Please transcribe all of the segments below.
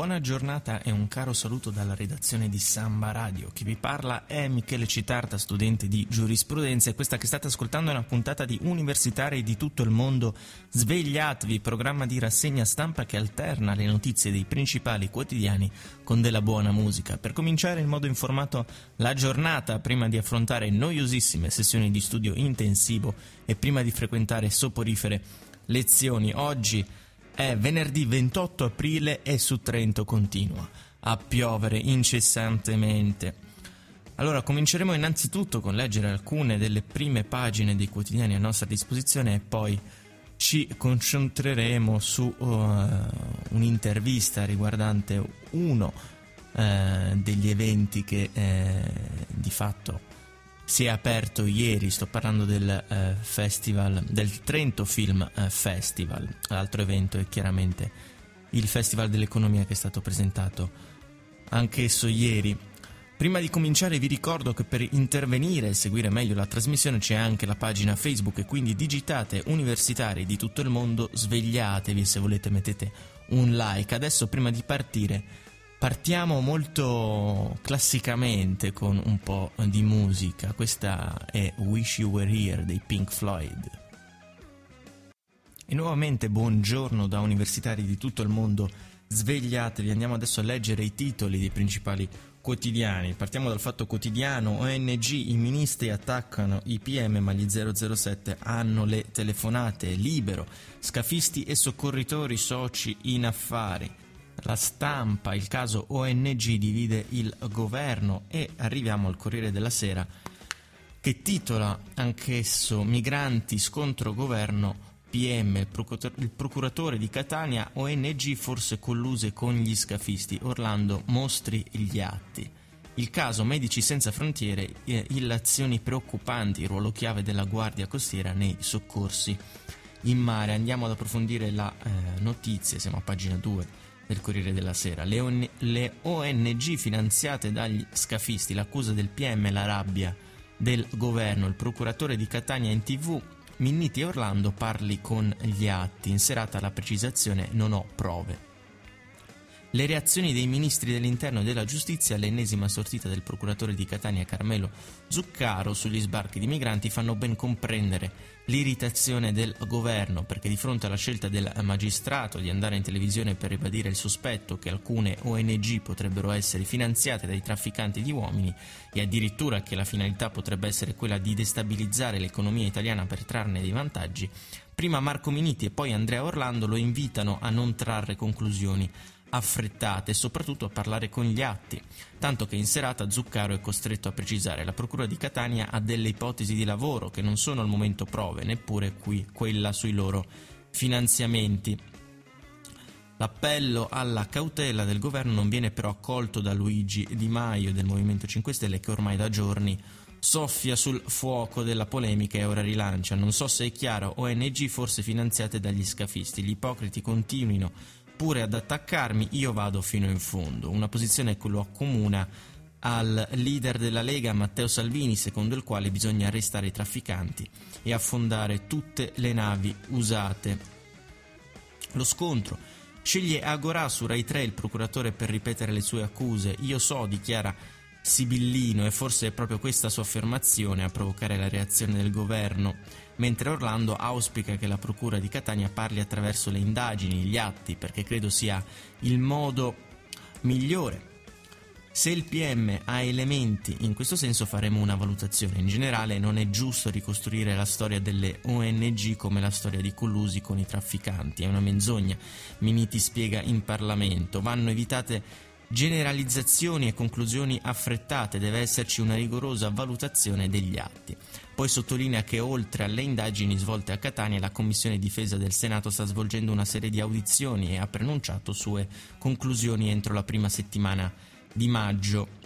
Buona giornata e un caro saluto dalla redazione di Samba Radio. Chi vi parla è Michele Citarta, studente di giurisprudenza e questa che state ascoltando è una puntata di Universitari di tutto il mondo. Svegliatevi, programma di rassegna stampa che alterna le notizie dei principali quotidiani con della buona musica. Per cominciare in modo informato la giornata, prima di affrontare noiosissime sessioni di studio intensivo e prima di frequentare soporifere lezioni, oggi è venerdì 28 aprile e su Trento continua a piovere incessantemente. Allora cominceremo innanzitutto con leggere alcune delle prime pagine dei quotidiani a nostra disposizione e poi ci concentreremo su uh, un'intervista riguardante uno uh, degli eventi che uh, di fatto si è aperto ieri, sto parlando del eh, festival, del Trento Film eh, Festival, l'altro evento è chiaramente il Festival dell'Economia che è stato presentato anch'esso ieri. Prima di cominciare vi ricordo che per intervenire e seguire meglio la trasmissione c'è anche la pagina Facebook e quindi digitate universitari di tutto il mondo, svegliatevi se volete mettete un like. Adesso prima di partire Partiamo molto classicamente con un po' di musica. Questa è Wish You Were Here dei Pink Floyd. E nuovamente buongiorno da universitari di tutto il mondo. Svegliatevi, andiamo adesso a leggere i titoli dei principali quotidiani. Partiamo dal fatto quotidiano, ONG, i ministri attaccano i PM ma gli 007 hanno le telefonate, libero, scafisti e soccorritori soci in affari la stampa, il caso ONG divide il governo e arriviamo al Corriere della Sera che titola anch'esso Migranti scontro governo PM, il procuratore di Catania, ONG forse colluse con gli scafisti, Orlando mostri gli atti. Il caso Medici Senza Frontiere, illazioni preoccupanti, ruolo chiave della Guardia Costiera nei soccorsi in mare. Andiamo ad approfondire la eh, notizia, siamo a pagina 2 del Corriere della Sera. Le, on- le ONG finanziate dagli scafisti, l'accusa del PM la rabbia del governo, il procuratore di Catania in tv, Minniti Orlando parli con gli atti. In serata la precisazione non ho prove. Le reazioni dei ministri dell'interno e della giustizia all'ennesima sortita del procuratore di Catania Carmelo Zuccaro sugli sbarchi di migranti fanno ben comprendere l'irritazione del governo perché di fronte alla scelta del magistrato di andare in televisione per ribadire il sospetto che alcune ONG potrebbero essere finanziate dai trafficanti di uomini e addirittura che la finalità potrebbe essere quella di destabilizzare l'economia italiana per trarne dei vantaggi, prima Marco Miniti e poi Andrea Orlando lo invitano a non trarre conclusioni affrettate e soprattutto a parlare con gli atti, tanto che in serata Zuccaro è costretto a precisare la Procura di Catania ha delle ipotesi di lavoro che non sono al momento prove, neppure qui quella sui loro finanziamenti. L'appello alla cautela del governo non viene però accolto da Luigi Di Maio del Movimento 5 Stelle che ormai da giorni soffia sul fuoco della polemica e ora rilancia. Non so se è chiaro, ONG forse finanziate dagli scafisti. Gli ipocriti continuino pure ad attaccarmi, io vado fino in fondo. Una posizione che lo accomuna al leader della Lega Matteo Salvini, secondo il quale bisogna arrestare i trafficanti e affondare tutte le navi usate. Lo scontro sceglie Agorà su Rai 3 il procuratore per ripetere le sue accuse. Io so, dichiara Sibillino, e forse è proprio questa sua affermazione a provocare la reazione del governo mentre Orlando auspica che la Procura di Catania parli attraverso le indagini, gli atti, perché credo sia il modo migliore. Se il PM ha elementi in questo senso faremo una valutazione. In generale non è giusto ricostruire la storia delle ONG come la storia di collusi con i trafficanti, è una menzogna. Miniti spiega in Parlamento, vanno evitate generalizzazioni e conclusioni affrettate, deve esserci una rigorosa valutazione degli atti. Poi sottolinea che oltre alle indagini svolte a Catania, la Commissione Difesa del Senato sta svolgendo una serie di audizioni e ha preannunciato sue conclusioni entro la prima settimana di maggio.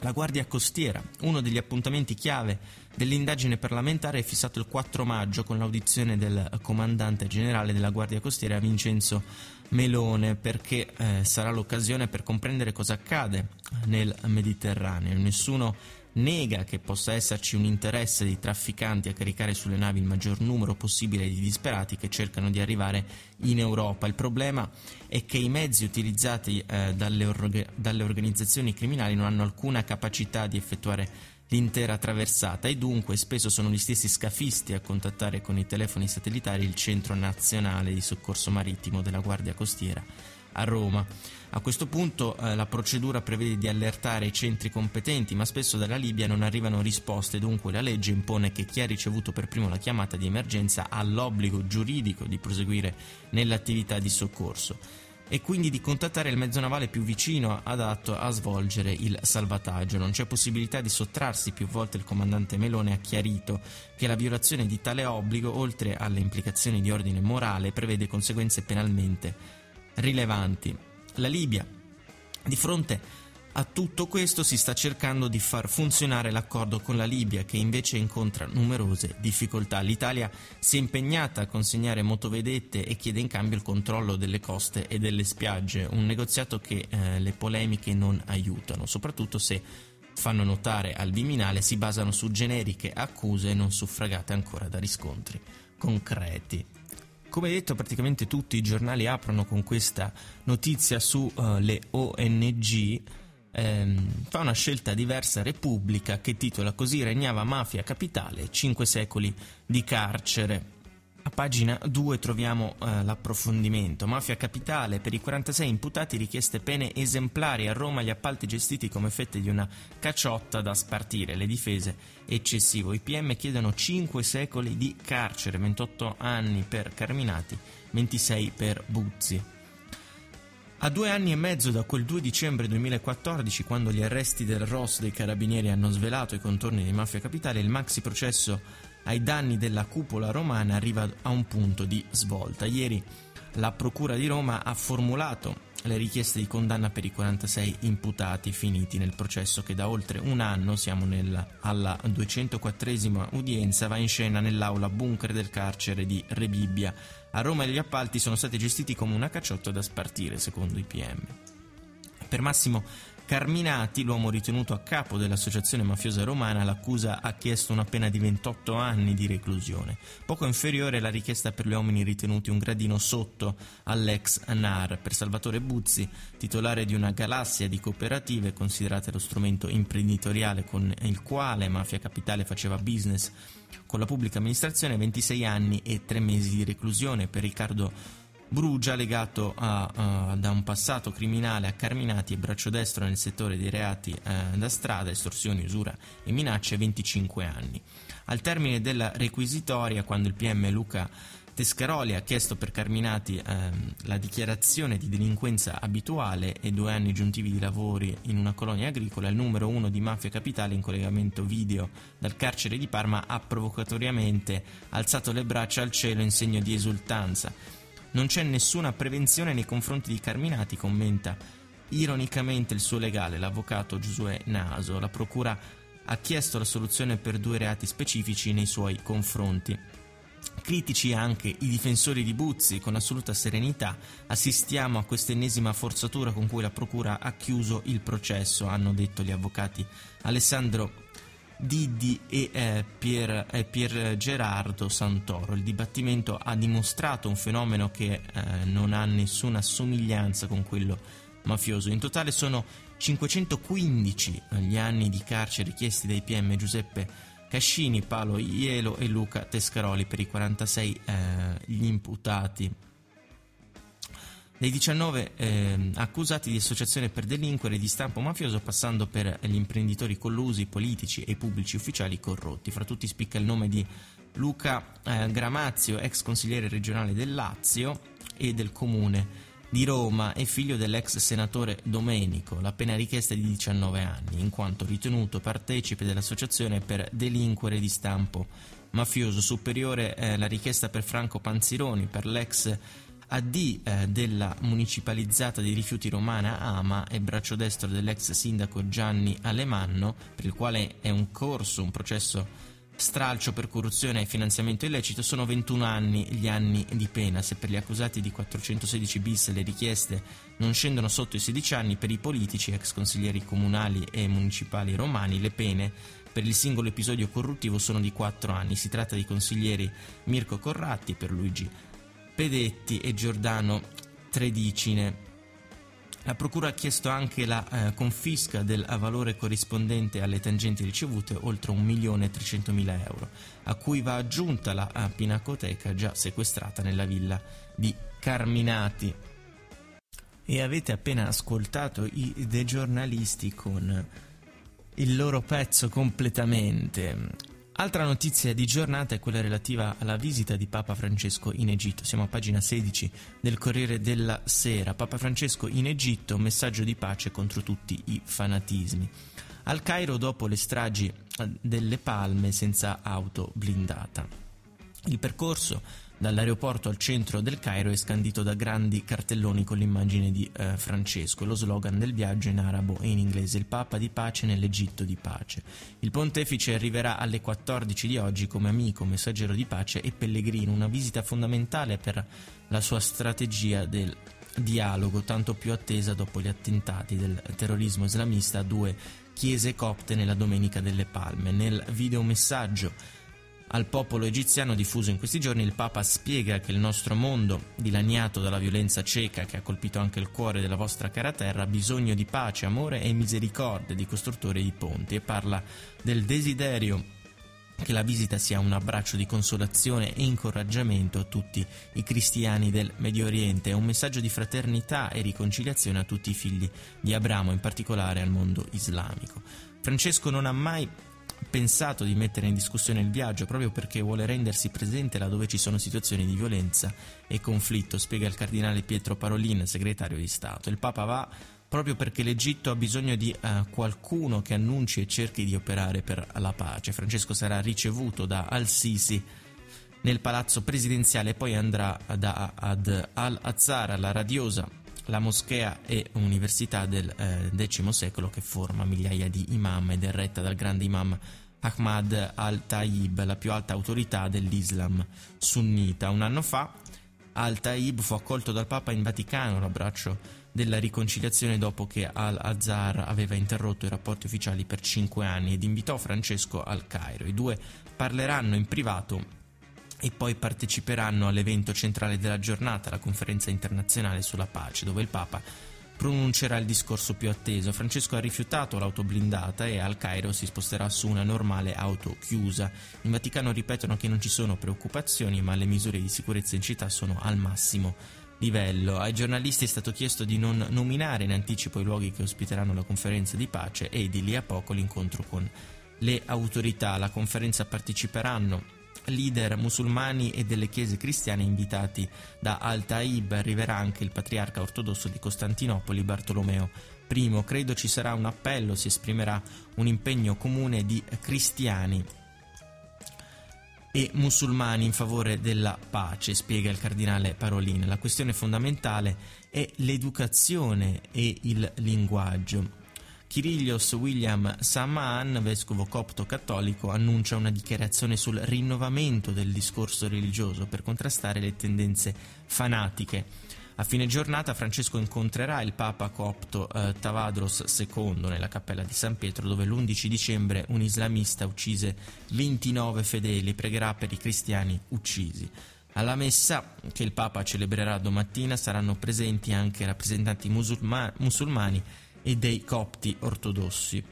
La Guardia Costiera, uno degli appuntamenti chiave dell'indagine parlamentare, è fissato il 4 maggio con l'audizione del comandante generale della Guardia Costiera Vincenzo Melone perché eh, sarà l'occasione per comprendere cosa accade nel Mediterraneo. Nessuno nega che possa esserci un interesse dei trafficanti a caricare sulle navi il maggior numero possibile di disperati che cercano di arrivare in Europa. Il problema è che i mezzi utilizzati eh, dalle, orga- dalle organizzazioni criminali non hanno alcuna capacità di effettuare l'intera traversata. E dunque spesso sono gli stessi scafisti a contattare con i telefoni satellitari il Centro Nazionale di Soccorso Marittimo della Guardia Costiera a Roma. A questo punto eh, la procedura prevede di allertare i centri competenti, ma spesso dalla Libia non arrivano risposte, dunque la legge impone che chi ha ricevuto per primo la chiamata di emergenza ha l'obbligo giuridico di proseguire nell'attività di soccorso e quindi di contattare il mezzo navale più vicino adatto a svolgere il salvataggio. Non c'è possibilità di sottrarsi, più volte il comandante Melone ha chiarito che la violazione di tale obbligo, oltre alle implicazioni di ordine morale, prevede conseguenze penalmente rilevanti. La Libia, di fronte a tutto questo si sta cercando di far funzionare l'accordo con la Libia che invece incontra numerose difficoltà. L'Italia si è impegnata a consegnare motovedette e chiede in cambio il controllo delle coste e delle spiagge, un negoziato che eh, le polemiche non aiutano, soprattutto se fanno notare al Viminale si basano su generiche accuse non suffragate ancora da riscontri concreti. Come detto, praticamente tutti i giornali aprono con questa notizia sulle uh, ONG ehm, fa una scelta diversa Repubblica che titola così Regnava mafia capitale, 5 secoli di carcere. A pagina 2 troviamo eh, l'approfondimento. Mafia capitale, per i 46 imputati richieste pene esemplari a Roma, gli appalti gestiti come fette di una cacciotta da spartire, le difese eccessivo. I PM chiedono 5 secoli di carcere, 28 anni per Carminati, 26 per Buzzi. A due anni e mezzo da quel 2 dicembre 2014, quando gli arresti del ROS dei carabinieri hanno svelato i contorni di Mafia Capitale, il maxi processo ai danni della cupola romana arriva a un punto di svolta. Ieri la Procura di Roma ha formulato le richieste di condanna per i 46 imputati finiti nel processo che da oltre un anno, siamo nel, alla 204esima udienza, va in scena nell'aula bunker del carcere di Rebibbia a Roma gli appalti sono stati gestiti come una cacciotta da spartire, secondo i PM. Per Massimo Carminati, l'uomo ritenuto a capo dell'associazione mafiosa romana, l'accusa ha chiesto una pena di 28 anni di reclusione, poco inferiore alla richiesta per gli uomini ritenuti un gradino sotto all'ex NAR. Per Salvatore Buzzi, titolare di una galassia di cooperative considerate lo strumento imprenditoriale con il quale Mafia Capitale faceva business con la pubblica amministrazione 26 anni e 3 mesi di reclusione per Riccardo Brugia legato a, a, da un passato criminale a Carminati e braccio destro nel settore dei reati eh, da strada, estorsioni, usura e minacce 25 anni. Al termine della requisitoria, quando il PM Luca Tescaroli ha chiesto per Carminati ehm, la dichiarazione di delinquenza abituale e due anni aggiuntivi di lavori in una colonia agricola. Il numero uno di Mafia Capitale in collegamento video dal carcere di Parma ha provocatoriamente alzato le braccia al cielo in segno di esultanza. Non c'è nessuna prevenzione nei confronti di Carminati, commenta ironicamente il suo legale, l'avvocato Giosuè Naso. La procura ha chiesto la soluzione per due reati specifici nei suoi confronti. Critici anche i difensori di Buzzi, con assoluta serenità assistiamo a quest'ennesima forzatura con cui la Procura ha chiuso il processo, hanno detto gli avvocati Alessandro Diddi e eh, Pier, eh, Pier, Gerardo Santoro. Il dibattimento ha dimostrato un fenomeno che eh, non ha nessuna somiglianza con quello mafioso. In totale sono 515 gli anni di carcere richiesti dai PM Giuseppe Cascini, Paolo Ielo e Luca Tescaroli per i 46 eh, gli imputati. Dei 19 eh, accusati di associazione per delinquere di stampo mafioso, passando per gli imprenditori collusi, politici e pubblici ufficiali corrotti. Fra tutti spicca il nome di Luca eh, Gramazio, ex consigliere regionale del Lazio e del comune di Roma e figlio dell'ex senatore Domenico. La pena richiesta è di 19 anni, in quanto ritenuto partecipe dell'associazione per delinquere di stampo mafioso. Superiore è la richiesta per Franco Panzironi, per l'ex AD eh, della municipalizzata di rifiuti romana Ama e braccio destro dell'ex sindaco Gianni Alemanno, per il quale è un corso, un processo stralcio per corruzione e finanziamento illecito sono 21 anni gli anni di pena. Se per gli accusati di 416 bis le richieste non scendono sotto i 16 anni, per i politici, ex consiglieri comunali e municipali romani, le pene per il singolo episodio corruttivo sono di 4 anni. Si tratta di consiglieri Mirko Corratti per Luigi Pedetti e Giordano Tredicine. La Procura ha chiesto anche la eh, confisca del valore corrispondente alle tangenti ricevute, oltre 1.300.000 euro, a cui va aggiunta la uh, pinacoteca già sequestrata nella villa di Carminati. E avete appena ascoltato i dei giornalisti con il loro pezzo completamente. Altra notizia di giornata è quella relativa alla visita di Papa Francesco in Egitto. Siamo a pagina 16 del Corriere della Sera. Papa Francesco in Egitto, messaggio di pace contro tutti i fanatismi. Al Cairo dopo le stragi eh, delle palme senza auto blindata. Il percorso Dall'aeroporto al centro del Cairo è scandito da grandi cartelloni con l'immagine di eh, Francesco, lo slogan del viaggio in arabo e in inglese, il Papa di pace nell'Egitto di pace. Il pontefice arriverà alle 14 di oggi come amico, messaggero di pace e pellegrino, una visita fondamentale per la sua strategia del dialogo, tanto più attesa dopo gli attentati del terrorismo islamista a due chiese copte nella Domenica delle Palme. Nel videomessaggio al popolo egiziano diffuso in questi giorni, il Papa spiega che il nostro mondo, dilaniato dalla violenza cieca che ha colpito anche il cuore della vostra cara terra, ha bisogno di pace, amore e misericordia di costruttori di ponti e parla del desiderio che la visita sia un abbraccio di consolazione e incoraggiamento a tutti i cristiani del Medio Oriente, è un messaggio di fraternità e riconciliazione a tutti i figli di Abramo, in particolare al mondo islamico. Francesco non ha mai pensato di mettere in discussione il viaggio proprio perché vuole rendersi presente laddove ci sono situazioni di violenza e conflitto, spiega il cardinale Pietro Parolin, segretario di Stato. Il Papa va proprio perché l'Egitto ha bisogno di uh, qualcuno che annunci e cerchi di operare per la pace. Francesco sarà ricevuto da Al-Sisi nel palazzo presidenziale e poi andrà da, ad Al-Azhar, la radiosa la moschea e università del eh, X secolo che forma migliaia di imam ed è retta dal grande imam Ahmad al-Taib, la più alta autorità dell'Islam sunnita. Un anno fa al-Taib fu accolto dal Papa in Vaticano, l'abbraccio della riconciliazione dopo che al-Azhar aveva interrotto i rapporti ufficiali per cinque anni ed invitò Francesco al Cairo. I due parleranno in privato e poi parteciperanno all'evento centrale della giornata, la conferenza internazionale sulla pace, dove il Papa pronuncerà il discorso più atteso. Francesco ha rifiutato l'auto blindata e al Cairo si sposterà su una normale auto chiusa. In Vaticano ripetono che non ci sono preoccupazioni, ma le misure di sicurezza in città sono al massimo livello. Ai giornalisti è stato chiesto di non nominare in anticipo i luoghi che ospiteranno la conferenza di pace e di lì a poco l'incontro con le autorità. Alla conferenza parteciperanno leader musulmani e delle chiese cristiane invitati da Al-Taib arriverà anche il patriarca ortodosso di Costantinopoli Bartolomeo I. Credo ci sarà un appello, si esprimerà un impegno comune di cristiani e musulmani in favore della pace, spiega il cardinale Parolin. La questione fondamentale è l'educazione e il linguaggio. Kirillios William Samaan, vescovo copto cattolico, annuncia una dichiarazione sul rinnovamento del discorso religioso per contrastare le tendenze fanatiche. A fine giornata Francesco incontrerà il Papa copto eh, Tavadros II nella cappella di San Pietro dove l'11 dicembre un islamista uccise 29 fedeli pregherà per i cristiani uccisi. Alla messa che il Papa celebrerà domattina saranno presenti anche rappresentanti musulma- musulmani e dei copti ortodossi.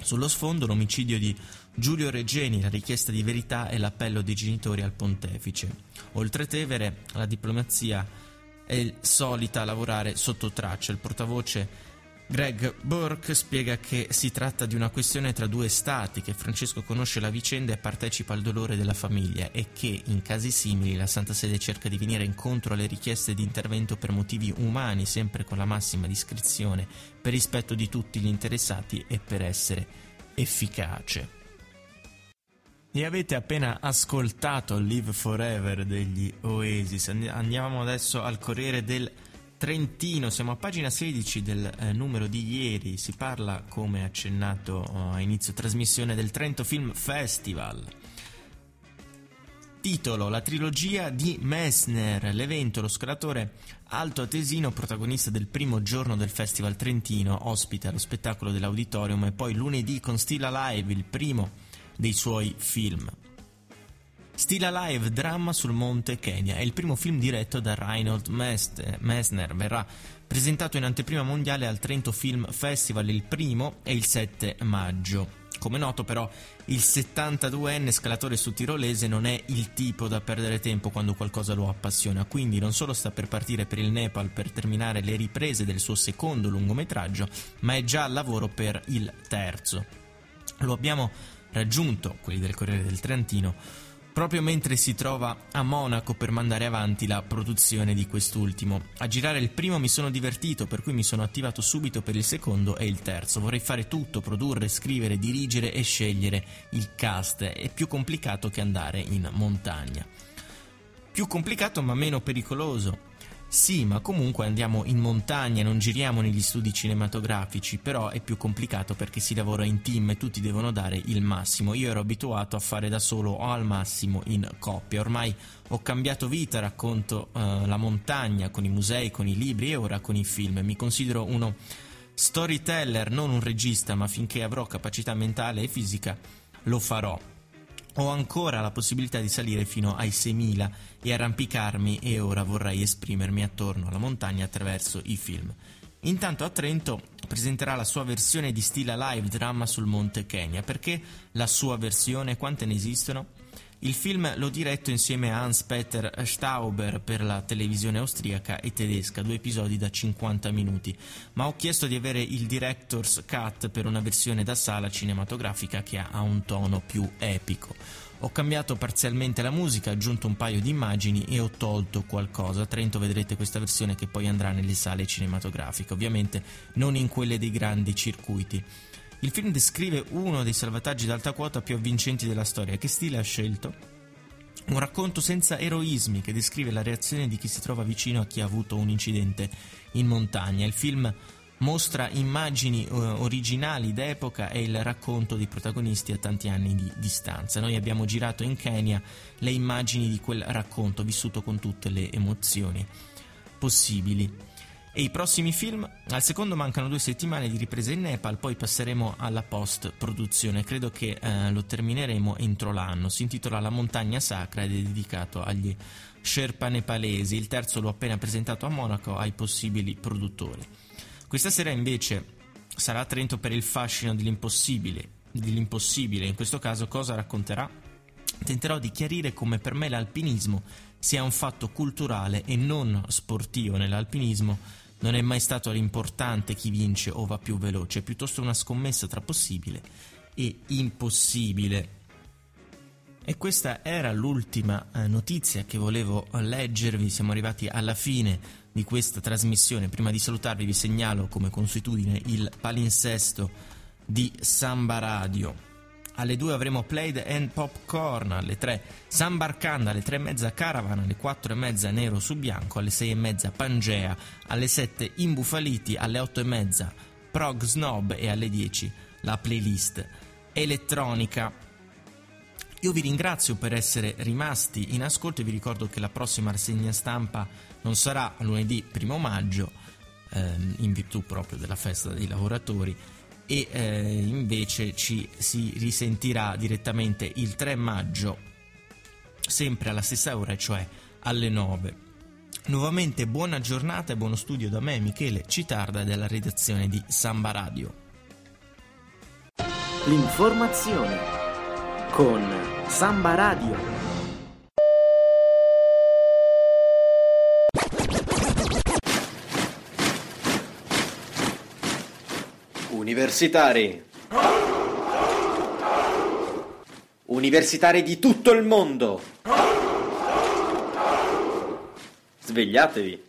Sullo sfondo l'omicidio di Giulio Regeni, la richiesta di verità e l'appello dei genitori al pontefice. Oltre Tevere, la diplomazia è solita lavorare sotto traccia. Il portavoce Greg Burke spiega che si tratta di una questione tra due stati, che Francesco conosce la vicenda e partecipa al dolore della famiglia e che, in casi simili, la Santa Sede cerca di venire incontro alle richieste di intervento per motivi umani, sempre con la massima discrezione, per rispetto di tutti gli interessati e per essere efficace. E avete appena ascoltato Live Forever degli Oasis. Andiamo adesso al Corriere del Trentino, siamo a pagina 16 del eh, numero di ieri, si parla, come accennato oh, a inizio trasmissione, del Trento Film Festival. Titolo La trilogia di Messner, l'evento, lo scalatore Alto Atesino, protagonista del primo giorno del Festival Trentino, ospita lo spettacolo dell'auditorium e poi lunedì con Still Alive, il primo dei suoi film. Still Alive, dramma sul Monte Kenya, è il primo film diretto da Reinhold Messner, verrà presentato in anteprima mondiale al Trento Film Festival il primo e il 7 maggio. Come noto però il 72enne scalatore su tirolese non è il tipo da perdere tempo quando qualcosa lo appassiona, quindi non solo sta per partire per il Nepal per terminare le riprese del suo secondo lungometraggio, ma è già al lavoro per il terzo. Lo abbiamo raggiunto, quelli del Corriere del Trentino, proprio mentre si trova a Monaco per mandare avanti la produzione di quest'ultimo. A girare il primo mi sono divertito, per cui mi sono attivato subito per il secondo e il terzo. Vorrei fare tutto, produrre, scrivere, dirigere e scegliere il cast. È più complicato che andare in montagna. Più complicato ma meno pericoloso. Sì, ma comunque andiamo in montagna, non giriamo negli studi cinematografici, però è più complicato perché si lavora in team e tutti devono dare il massimo. Io ero abituato a fare da solo o al massimo in coppia. Ormai ho cambiato vita, racconto uh, la montagna con i musei, con i libri e ora con i film. Mi considero uno storyteller, non un regista, ma finché avrò capacità mentale e fisica lo farò. Ho ancora la possibilità di salire fino ai 6.000 e arrampicarmi e ora vorrei esprimermi attorno alla montagna attraverso i film. Intanto a Trento presenterà la sua versione di stile live dramma sul Monte Kenya. Perché la sua versione? Quante ne esistono? Il film l'ho diretto insieme a Hans-Peter Stauber per la televisione austriaca e tedesca, due episodi da 50 minuti, ma ho chiesto di avere il director's cut per una versione da sala cinematografica che ha un tono più epico. Ho cambiato parzialmente la musica, aggiunto un paio di immagini e ho tolto qualcosa. A Trento vedrete questa versione che poi andrà nelle sale cinematografiche, ovviamente non in quelle dei grandi circuiti. Il film descrive uno dei salvataggi d'alta quota più avvincenti della storia. Che stile ha scelto? Un racconto senza eroismi che descrive la reazione di chi si trova vicino a chi ha avuto un incidente in montagna. Il film mostra immagini uh, originali d'epoca e il racconto dei protagonisti a tanti anni di distanza. Noi abbiamo girato in Kenya le immagini di quel racconto vissuto con tutte le emozioni possibili. E i prossimi film? Al secondo mancano due settimane di ripresa in Nepal, poi passeremo alla post-produzione. Credo che eh, lo termineremo entro l'anno. Si intitola La montagna sacra ed è dedicato agli Sherpa nepalesi. Il terzo l'ho appena presentato a Monaco ai possibili produttori. Questa sera invece sarà a Trento per il fascino dell'impossibile. dell'impossibile. In questo caso cosa racconterà? Tenterò di chiarire come per me l'alpinismo sia un fatto culturale e non sportivo nell'alpinismo non è mai stato l'importante chi vince o va più veloce, è piuttosto una scommessa tra possibile e impossibile. E questa era l'ultima eh, notizia che volevo leggervi, siamo arrivati alla fine di questa trasmissione. Prima di salutarvi vi segnalo come consuetudine il palinsesto di Samba Radio alle 2 avremo Played and Popcorn, alle 3 San Barcanda, alle 3 e mezza Caravan, alle 4 e mezza Nero su Bianco, alle 6 e mezza Pangea, alle 7 Imbufaliti, alle 8 e mezza Prog Snob e alle 10 la playlist elettronica. Io vi ringrazio per essere rimasti in ascolto e vi ricordo che la prossima rassegna stampa non sarà lunedì 1 maggio, ehm, in virtù proprio della festa dei lavoratori, e eh, invece ci si risentirà direttamente il 3 maggio, sempre alla stessa ora, cioè alle 9. Nuovamente buona giornata e buono studio da me, Michele Citarda, della redazione di Samba Radio. L'informazione con Samba Radio. Universitari. Universitari di tutto il mondo. Svegliatevi.